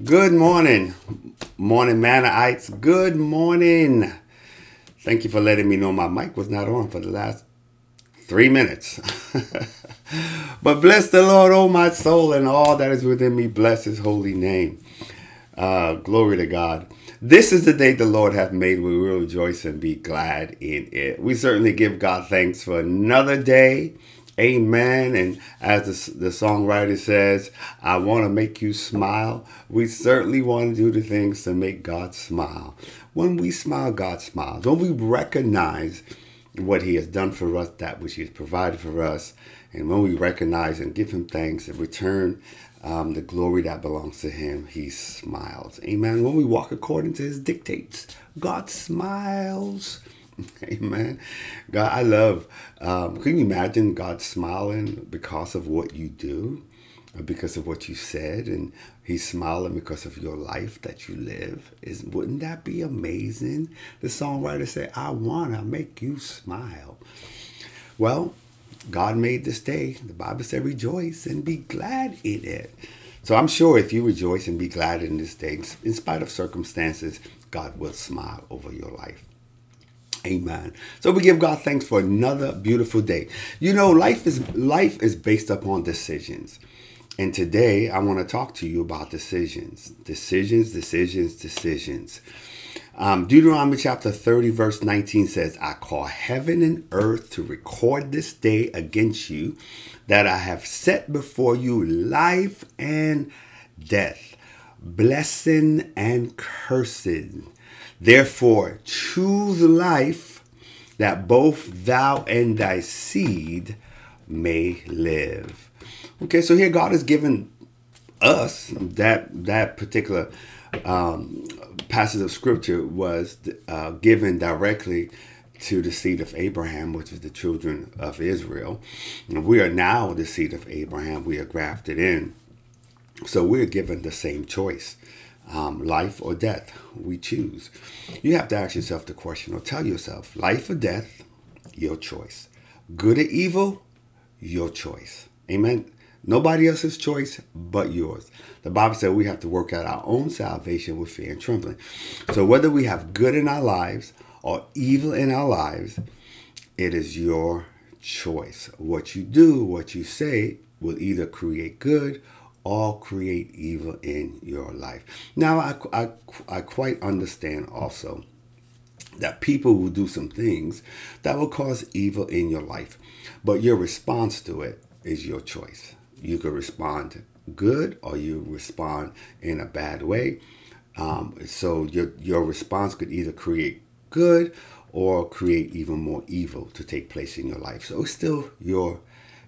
Good morning, morning Manaites. Good morning. Thank you for letting me know my mic was not on for the last three minutes. but bless the Lord, oh my soul, and all that is within me. Bless his holy name. Uh, glory to God. This is the day the Lord hath made. We will rejoice and be glad in it. We certainly give God thanks for another day. Amen. And as the, the songwriter says, I want to make you smile. We certainly want to do the things to make God smile. When we smile, God smiles. When we recognize what He has done for us, that which He has provided for us, and when we recognize and give Him thanks and return um, the glory that belongs to Him, He smiles. Amen. When we walk according to His dictates, God smiles. Amen. God, I love. Um, can you imagine God smiling because of what you do, or because of what you said, and He's smiling because of your life that you live? Is wouldn't that be amazing? The songwriter said, "I wanna make you smile." Well, God made this day. The Bible said, "Rejoice and be glad in it." So I'm sure if you rejoice and be glad in this day, in spite of circumstances, God will smile over your life. Amen. So we give God thanks for another beautiful day. You know, life is life is based upon decisions. And today I want to talk to you about decisions. Decisions, decisions, decisions. Um, Deuteronomy chapter 30, verse 19 says, I call heaven and earth to record this day against you, that I have set before you life and death, blessing and cursing. Therefore, choose life that both thou and thy seed may live. Okay, so here God has given us that that particular um, passage of scripture was uh, given directly to the seed of Abraham, which is the children of Israel. And we are now the seed of Abraham. We are grafted in. So we're given the same choice um, life or death. We choose. You have to ask yourself the question or tell yourself life or death, your choice. Good or evil, your choice. Amen. Nobody else's choice but yours. The Bible said we have to work out our own salvation with fear and trembling. So whether we have good in our lives or evil in our lives, it is your choice. What you do, what you say will either create good all create evil in your life. Now, I, I, I quite understand also that people will do some things that will cause evil in your life, but your response to it is your choice. You could respond good or you respond in a bad way. Um, so your your response could either create good or create even more evil to take place in your life. So it's still your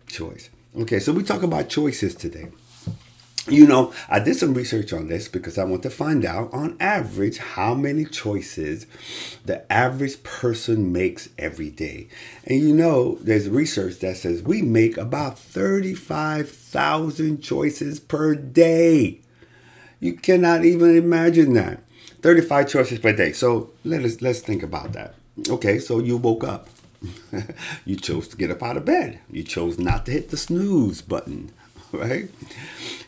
choice. Okay, so we talk about choices today. You know, I did some research on this because I want to find out on average how many choices the average person makes every day. And you know, there's research that says we make about 35,000 choices per day. You cannot even imagine that. 35 choices per day. So let us let's think about that. Okay, so you woke up. you chose to get up out of bed. You chose not to hit the snooze button right?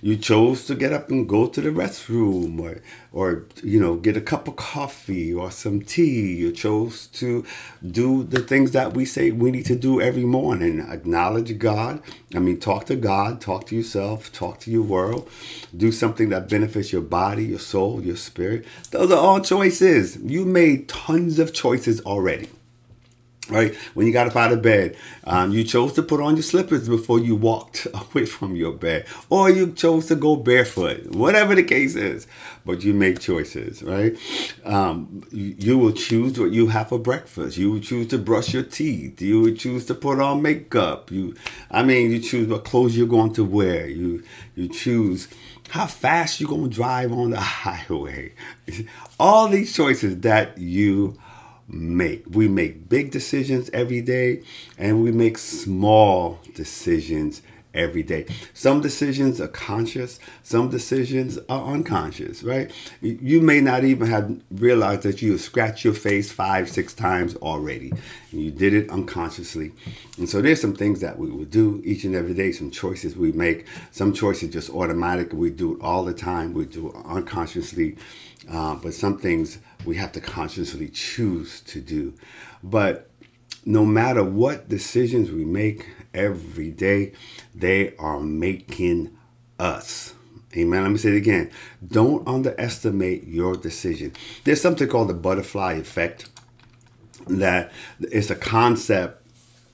You chose to get up and go to the restroom or, or, you know, get a cup of coffee or some tea. You chose to do the things that we say we need to do every morning. Acknowledge God. I mean, talk to God, talk to yourself, talk to your world. Do something that benefits your body, your soul, your spirit. Those are all choices. You made tons of choices already right? When you got up out of bed, um, you chose to put on your slippers before you walked away from your bed, or you chose to go barefoot, whatever the case is. But you make choices, right? Um, you, you, will choose what you have for breakfast. You will choose to brush your teeth. You will choose to put on makeup. You, I mean, you choose what clothes you're going to wear. You, you choose how fast you're going to drive on the highway. All these choices that you make. We make big decisions every day and we make small decisions every day. Some decisions are conscious, some decisions are unconscious, right? You may not even have realized that you have scratched your face five, six times already. And you did it unconsciously. And so there's some things that we will do each and every day, some choices we make. Some choices just automatic. We do it all the time. We do it unconsciously. Uh, but some things we have to consciously choose to do. But no matter what decisions we make every day, they are making us. Amen. Let me say it again. Don't underestimate your decision. There's something called the butterfly effect that it's a concept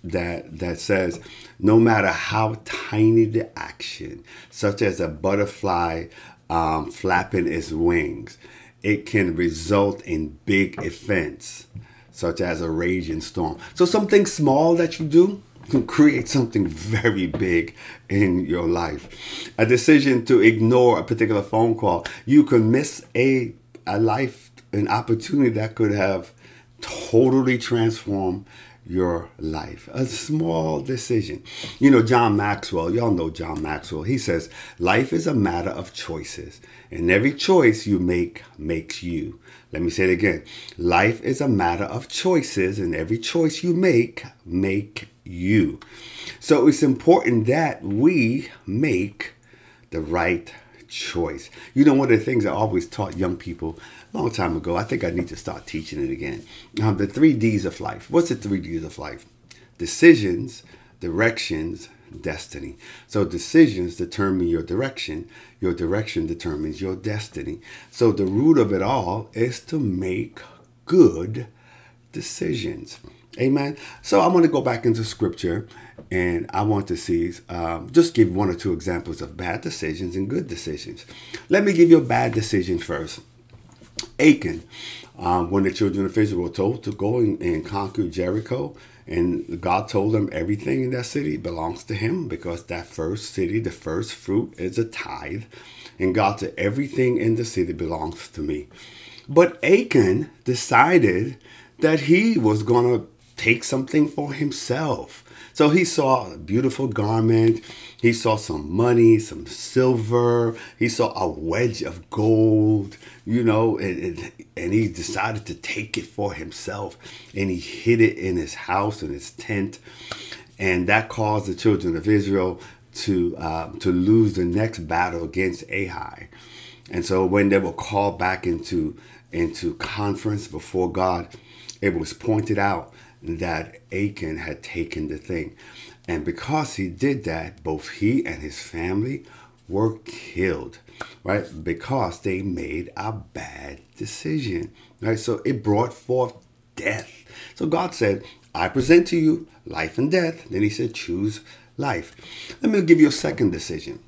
that that says no matter how tiny the action, such as a butterfly um, flapping its wings, it can result in big events, such as a raging storm. So something small that you do can create something very big in your life. A decision to ignore a particular phone call, you can miss a a life, an opportunity that could have totally transformed your life. A small decision. You know, John Maxwell, y'all know John Maxwell. He says, Life is a matter of choices, and every choice you make makes you. Let me say it again. Life is a matter of choices, and every choice you make make you. So it's important that we make the right choice. You know, one of the things I always taught young people a long time ago, I think I need to start teaching it again. Um, the three D's of life. What's the three D's of life? Decisions, directions, destiny. So decisions determine your direction. Your direction determines your destiny. So the root of it all is to make good decisions. Amen. So I'm going to go back into scripture and I want to see, um, just give one or two examples of bad decisions and good decisions. Let me give you a bad decision first. Achan, um, when the children of Israel were told to go and, and conquer Jericho, and God told them everything in that city belongs to him because that first city, the first fruit, is a tithe. And God said, everything in the city belongs to me. But Achan decided that he was going to take something for himself. So he saw a beautiful garment. He saw some money, some silver. He saw a wedge of gold, you know, and, and, he decided to take it for himself. And he hid it in his house, in his tent. And that caused the children of Israel to, uh, to lose the next battle against Ai. And so when they were called back into, into conference before God, it was pointed out that Achan had taken the thing. And because he did that, both he and his family were killed, right? Because they made a bad decision, right? So it brought forth death. So God said, I present to you life and death. Then he said, choose life. Let me give you a second decision,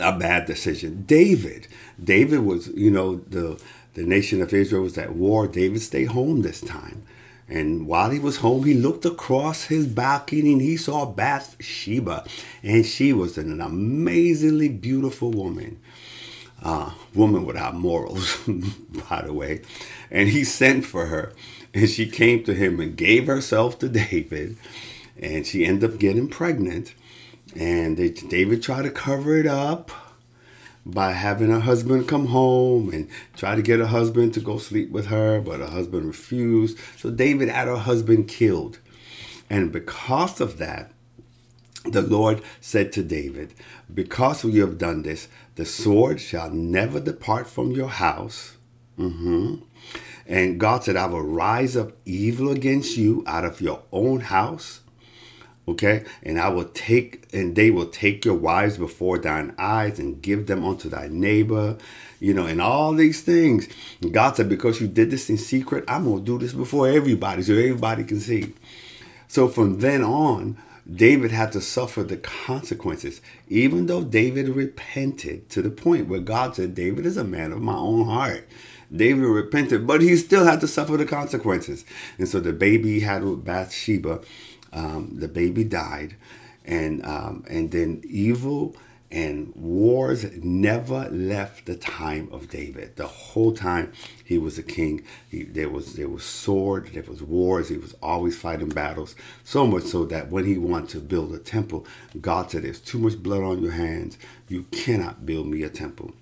a bad decision. David. David was, you know, the, the nation of Israel was at war. David stayed home this time. And while he was home, he looked across his balcony and he saw Bathsheba. And she was an amazingly beautiful woman. Uh, woman without morals, by the way. And he sent for her. And she came to him and gave herself to David. And she ended up getting pregnant. And they, David tried to cover it up by having her husband come home and try to get her husband to go sleep with her, but her husband refused. So David had her husband killed. And because of that, the Lord said to David, Because you have done this, the sword shall never depart from your house. Mm-hmm. And God said, I will rise up evil against you out of your own house okay? And i will take and they will take your wives before thine eyes and give them unto thy neighbor you know and all these things. And god said because you did this in secret i'm going to do this before everybody so everybody can see. So from then on david had to suffer the consequences. Even though david repented to the point where god said david is a man of my own heart. David repented, but he still had to suffer the consequences. And so the baby he had with Bathsheba um, the baby died, and um, and then evil and wars never left the time of David. The whole time he was a king, he, there was there was sword, there was wars. He was always fighting battles. So much so that when he wanted to build a temple, God said, "There's too much blood on your hands. You cannot build me a temple."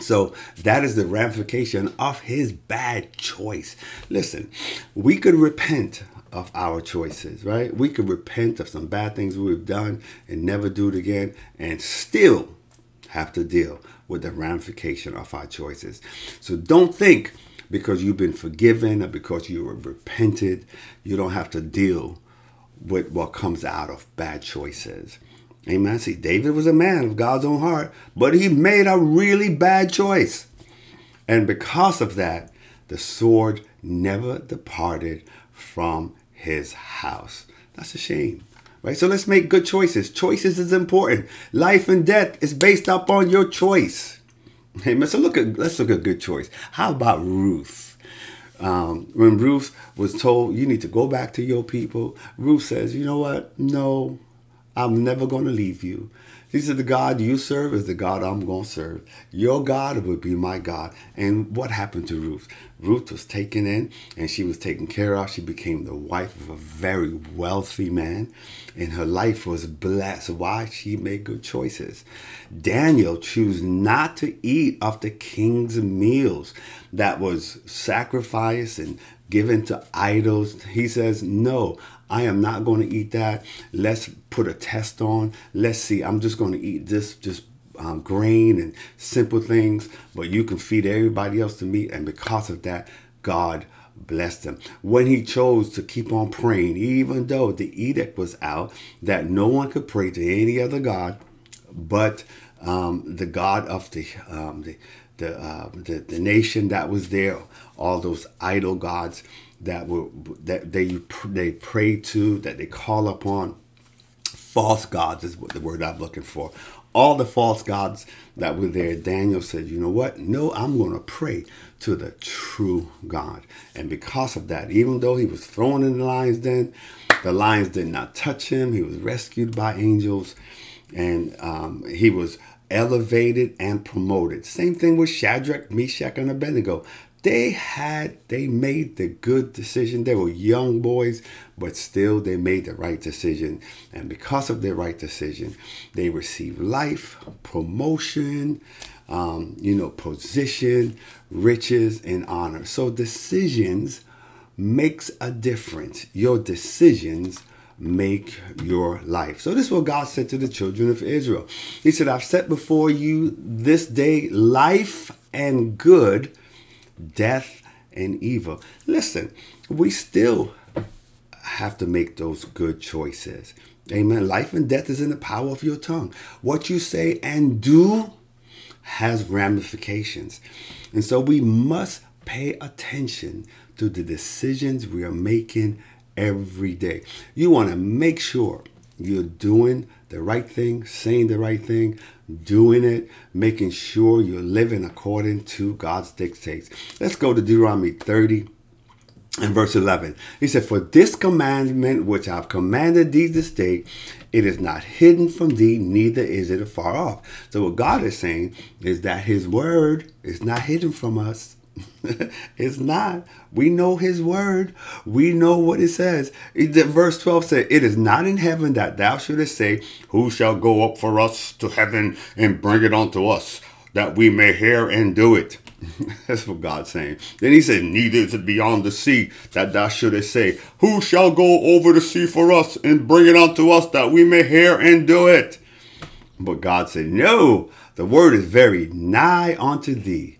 So that is the ramification of his bad choice. Listen, we could repent of our choices, right? We could repent of some bad things we've done and never do it again and still have to deal with the ramification of our choices. So don't think because you've been forgiven or because you have repented, you don't have to deal with what comes out of bad choices. Amen. See, David was a man of God's own heart, but he made a really bad choice. And because of that, the sword never departed from his house. That's a shame. Right? So let's make good choices. Choices is important. Life and death is based upon your choice. Amen. So look at let's look at good choice. How about Ruth? Um, when Ruth was told you need to go back to your people, Ruth says, "You know what? No, I'm never going to leave you. He said, The God you serve is the God I'm going to serve. Your God will be my God. And what happened to Ruth? Ruth was taken in and she was taken care of. She became the wife of a very wealthy man, and her life was blessed. Why? She made good choices. Daniel chose not to eat of the king's meals that was sacrificed and given to idols. He says, No, I am not going to eat that. Let's put a test on. Let's see. I'm just going to eat this just um, grain and simple things, but you can feed everybody else the meat. And because of that, God blessed him. When he chose to keep on praying, even though the edict was out that no one could pray to any other God but um, the God of the, um, the, the, uh, the, the nation that was there, all those idol gods that were that they they pray to, that they call upon. False gods is what the word I'm looking for. All the false gods that were there, Daniel said, "You know what? No, I'm going to pray to the true God." And because of that, even though he was thrown in the lion's den, the lions did not touch him. He was rescued by angels, and um, he was elevated and promoted. Same thing with Shadrach, Meshach, and Abednego they had they made the good decision they were young boys but still they made the right decision and because of their right decision they received life promotion um, you know position riches and honor so decisions makes a difference your decisions make your life. So this is what God said to the children of Israel. He said, I've set before you this day life and good, death and evil. Listen, we still have to make those good choices. Amen. Life and death is in the power of your tongue. What you say and do has ramifications. And so we must pay attention to the decisions we are making every day. You want to make sure you're doing the right thing, saying the right thing, doing it, making sure you're living according to God's dictates. Let's go to Deuteronomy 30 and verse 11. He said, For this commandment which I've commanded thee this day, it is not hidden from thee, neither is it afar off. So, what God is saying is that His word is not hidden from us. it's not. We know his word. We know what it says. Verse 12 said, It is not in heaven that thou shouldest say, Who shall go up for us to heaven and bring it unto us, that we may hear and do it. That's what God's saying. Then he said, Neither is it beyond the sea that thou shouldest say, Who shall go over the sea for us and bring it unto us, that we may hear and do it. But God said, No, the word is very nigh unto thee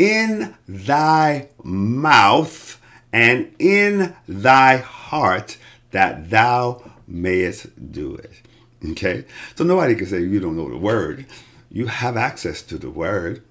in thy mouth and in thy heart that thou mayest do it. Okay? So nobody can say you don't know the word. You have access to the word.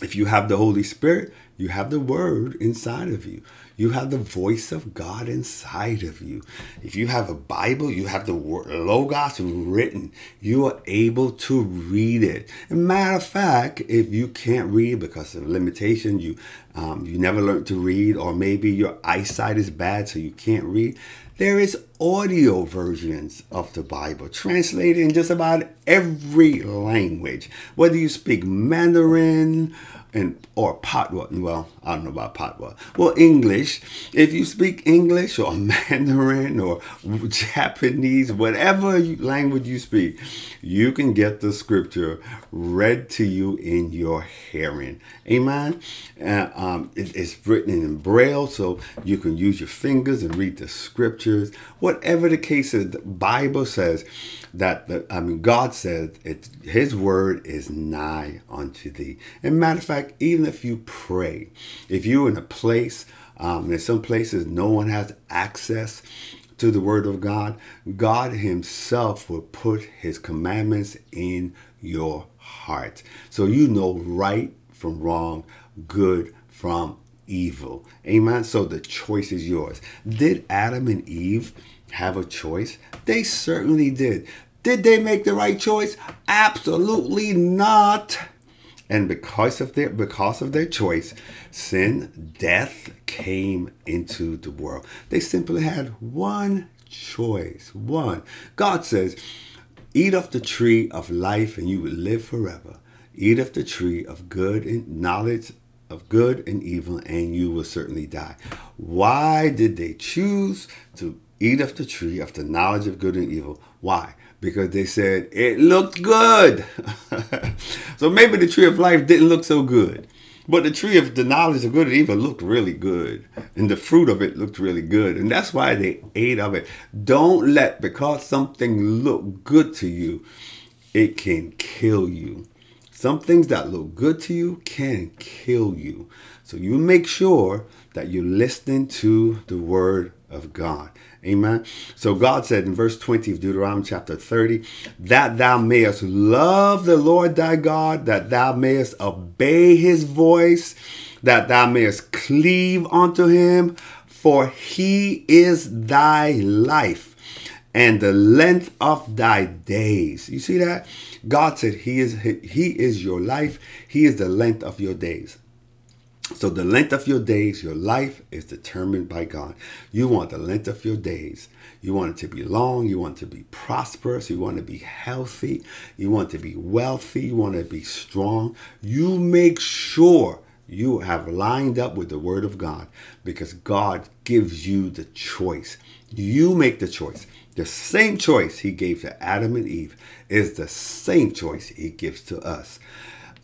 If you have the Holy Spirit, You have the word inside of you. You have the voice of God inside of you. If you have a Bible, you have the word, Logos written. You are able to read it. Matter of fact, if you can't read because of limitation, you um, you never learned to read, or maybe your eyesight is bad, so you can't read. There is audio versions of the Bible translated in just about every language. Whether you speak Mandarin, and or Patwa. Well, I don't know about Patwa. Well, English. If you speak English or Mandarin or Japanese, whatever language you speak, you can get the scripture read to you in your hearing. Amen. Uh, um, it, it's written in Braille, so you can use your fingers and read the scriptures. Whatever the case is, the Bible says that the, I mean God says it his word is nigh unto thee. And matter of fact, even if you pray, if you're in a place, um, in some places no one has access to the word of God, God himself will put his commandments in your heart. So you know right from wrong, good from evil. Amen. So the choice is yours. Did Adam and Eve have a choice? They certainly did. Did they make the right choice? Absolutely not. And because of their because of their choice, sin, death came into the world. They simply had one choice. One. God says, Eat of the tree of life and you will live forever. Eat of the tree of good and knowledge of good and evil, and you will certainly die. Why did they choose to eat of the tree of the knowledge of good and evil? Why? because they said it looked good. so maybe the tree of life didn't look so good. But the tree of the knowledge of good and evil looked really good. And the fruit of it looked really good. And that's why they ate of it. Don't let, because something look good to you, it can kill you. Some things that look good to you can kill you. So you make sure that you're listening to the word of God. Amen. So God said in verse 20 of Deuteronomy chapter 30, that thou mayest love the Lord thy God, that thou mayest obey his voice, that thou mayest cleave unto him, for he is thy life and the length of thy days. You see that? God said he is he is your life, he is the length of your days. So the length of your days, your life is determined by God. You want the length of your days. You want it to be long. You want it to be prosperous. You want to be healthy. You want to be wealthy. You want to be strong. You make sure you have lined up with the Word of God because God gives you the choice. You make the choice. The same choice He gave to Adam and Eve is the same choice He gives to us.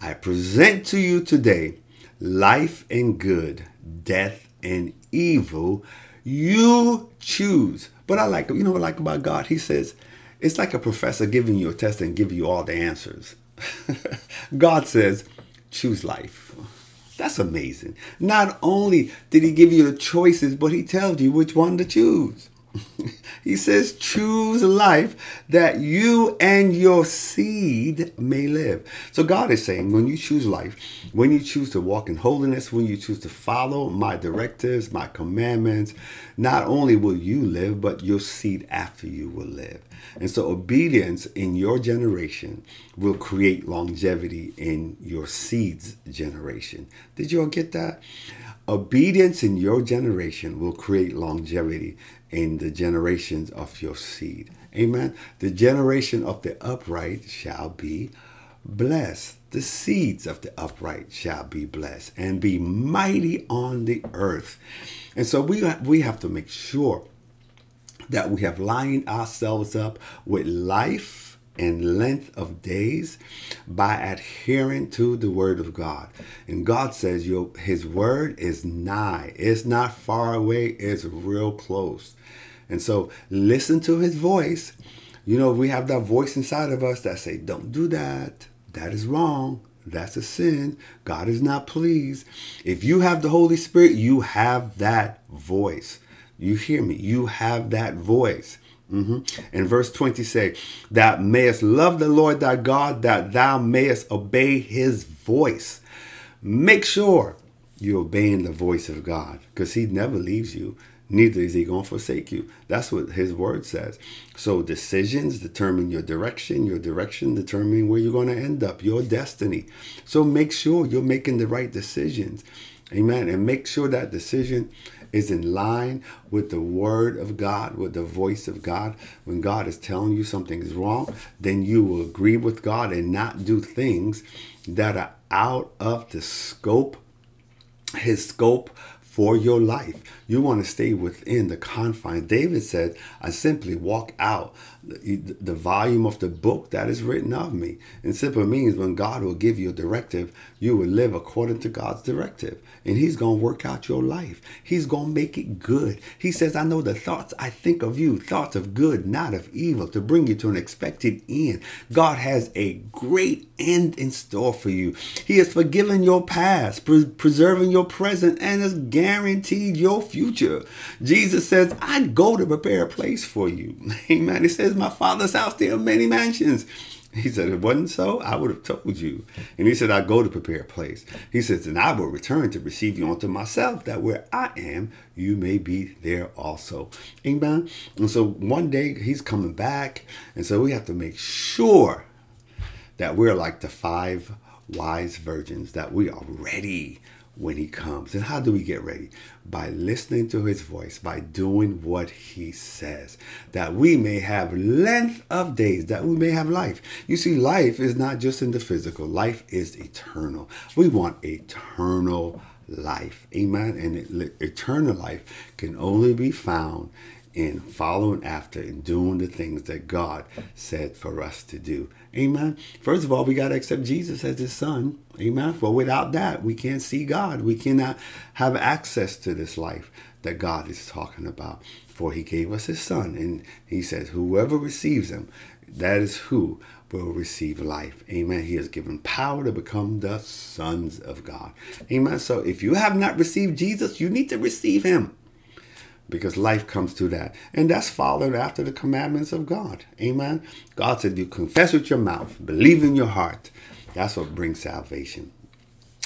I present to you today life and good, death and evil. You choose. But I like, you know what I like about God? He says, it's like a professor giving you a test and giving you all the answers. God says, choose life. That's amazing. Not only did he give you the choices, but he tells you which one to choose. he says, choose life that you and your seed may live. So God is saying, when you choose life, when you choose to walk in holiness, when you choose to follow my directives, my commandments, not only will you live, but your seed after you will live. And so obedience in your generation will create longevity in your seed's generation. Did you all get that? Obedience in your generation will create longevity in the generations of your seed. Amen. The generation of the upright shall be blessed. The seeds of the upright shall be blessed and be mighty on the earth. And so we, we have to make sure that we have lined ourselves up with life and length of days by adhering to the word of God. And God says your his word is nigh. It's not far away, it's real close. And so listen to his voice. You know, we have that voice inside of us that say, "Don't do that. That is wrong. That's a sin. God is not pleased." If you have the Holy Spirit, you have that voice. You hear me? You have that voice. Mm-hmm. And verse 20 say, That mayest love the Lord thy God, that thou mayest obey his voice. Make sure you're obeying the voice of God because He never leaves you. Neither is He going to forsake you. That's what His word says. So decisions determine your direction. Your direction determine where you're going to end up. Your destiny. So make sure you're making the right decisions. Amen. And make sure that decision is in line with the word of God, with the voice of God. When God is telling you something is wrong, then you will agree with God and not do things that are out of the scope, his scope for your life. You want to stay within the confines. David said, I simply walk out the, the volume of the book that is written of me. And simply means when God will give you a directive, you will live according to God's directive. And He's going to work out your life. He's going to make it good. He says, I know the thoughts I think of you, thoughts of good, not of evil, to bring you to an expected end. God has a great end in store for you. He has forgiven your past, pre- preserving your present, and has guaranteed your future. Jesus says, I go to prepare a place for you. Amen. He says, My Father's house, there are many mansions. He said, it wasn't so, I would have told you. And he said, I go to prepare a place. He says, And I will return to receive you unto myself, that where I am, you may be there also. Amen. And so one day he's coming back. And so we have to make sure that we're like the five wise virgins, that we are ready when he comes. And how do we get ready? By listening to his voice, by doing what he says, that we may have length of days, that we may have life. You see, life is not just in the physical, life is eternal. We want eternal life. Amen. And eternal life can only be found in following after and doing the things that God said for us to do. Amen. First of all, we got to accept Jesus as his son. Amen. For without that, we can't see God. We cannot have access to this life that God is talking about. For he gave us his son. And he says, whoever receives him, that is who will receive life. Amen. He has given power to become the sons of God. Amen. So if you have not received Jesus, you need to receive him because life comes to that. And that's followed after the commandments of God. Amen. God said, You confess with your mouth, believe in your heart. That's what brings salvation.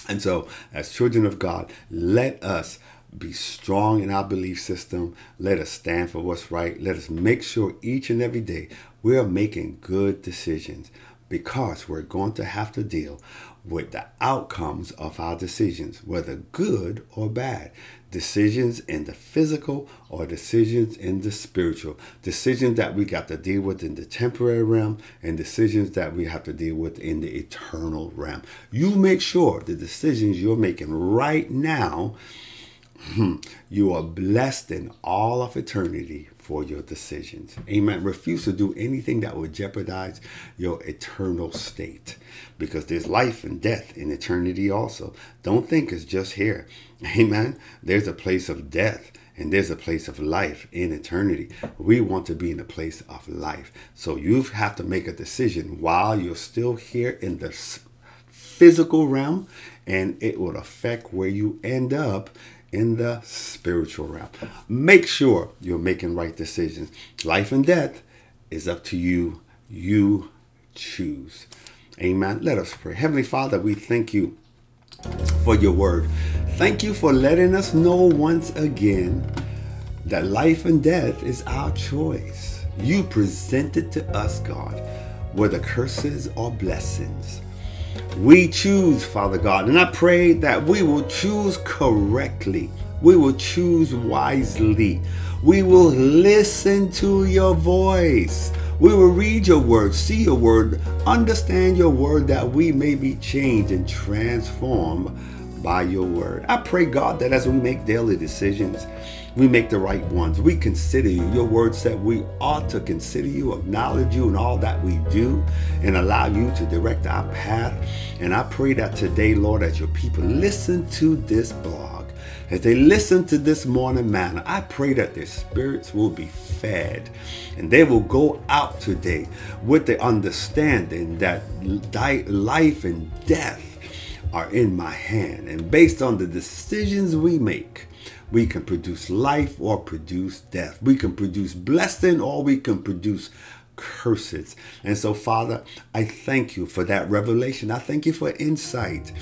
And so, as children of God, let us be strong in our belief system. Let us stand for what's right. Let us make sure each and every day we are making good decisions because we're going to have to deal with the outcomes of our decisions, whether good or bad. Decisions in the physical or decisions in the spiritual. Decisions that we got to deal with in the temporary realm and decisions that we have to deal with in the eternal realm. You make sure the decisions you're making right now, you are blessed in all of eternity for your decisions. Amen. Refuse to do anything that would jeopardize your eternal state because there's life and death in eternity also. Don't think it's just here. Amen. There's a place of death and there's a place of life in eternity. We want to be in a place of life. So you have to make a decision while you're still here in the physical realm and it will affect where you end up in the spiritual realm. Make sure you're making right decisions. Life and death is up to you. You choose. Amen. Let us pray. Heavenly Father, we thank you for your word. Thank you for letting us know once again that life and death is our choice. You presented to us, God, whether curses or blessings. We choose, Father God, and I pray that we will choose correctly. We will choose wisely. We will listen to your voice. We will read your word, see your word, understand your word that we may be changed and transformed by your word. I pray, God, that as we make daily decisions, we make the right ones. We consider you. Your word said we ought to consider you, acknowledge you in all that we do, and allow you to direct our path. And I pray that today, Lord, as your people listen to this blog, as they listen to this morning manna, I pray that their spirits will be fed and they will go out today with the understanding that life and death are in my hand. And based on the decisions we make, we can produce life or produce death. We can produce blessing or we can produce curses. And so, Father, I thank you for that revelation. I thank you for insight.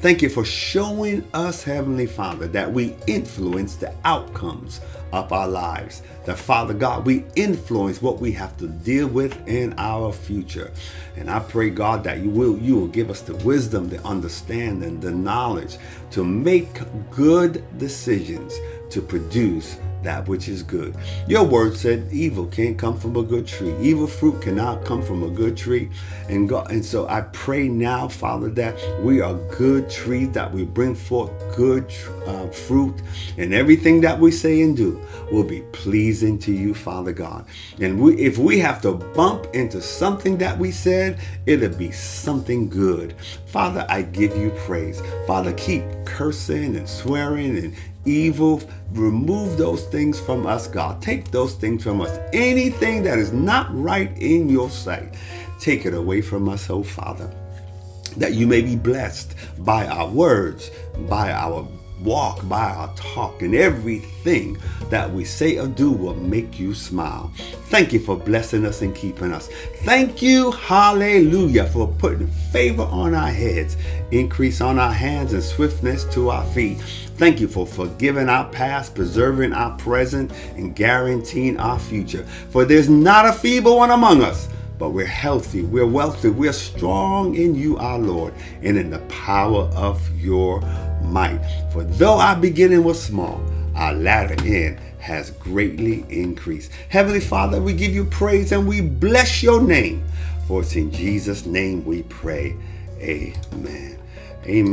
Thank you for showing us, Heavenly Father, that we influence the outcomes of our lives. That, Father God, we influence what we have to deal with in our future. And I pray, God, that you will you will give us the wisdom, the understanding, the knowledge to make good decisions to produce that which is good. Your word said evil can't come from a good tree. Evil fruit cannot come from a good tree. And God, and so I pray now, Father, that we are good trees, that we bring forth good uh, fruit, and everything that we say and do will be pleasing to you, Father God. And we, if we have to bump into something that we said, it'll be something good. Father, I give you praise. Father, keep cursing and swearing and evil. Remove those things from us, God. Take those things from us. Anything that is not right in your sight, take it away from us, oh Father. That you may be blessed by our words, by our walk, by our talk, and everything that we say or do will make you smile. Thank you for blessing us and keeping us. Thank you, hallelujah, for putting favor on our heads, increase on our hands, and swiftness to our feet. Thank you for forgiving our past, preserving our present, and guaranteeing our future. For there's not a feeble one among us but we're healthy, we're wealthy, we're strong in you, our Lord, and in the power of your might. For though our beginning was small, our latter end has greatly increased. Heavenly Father, we give you praise and we bless your name. For it's in Jesus' name we pray. Amen. Amen.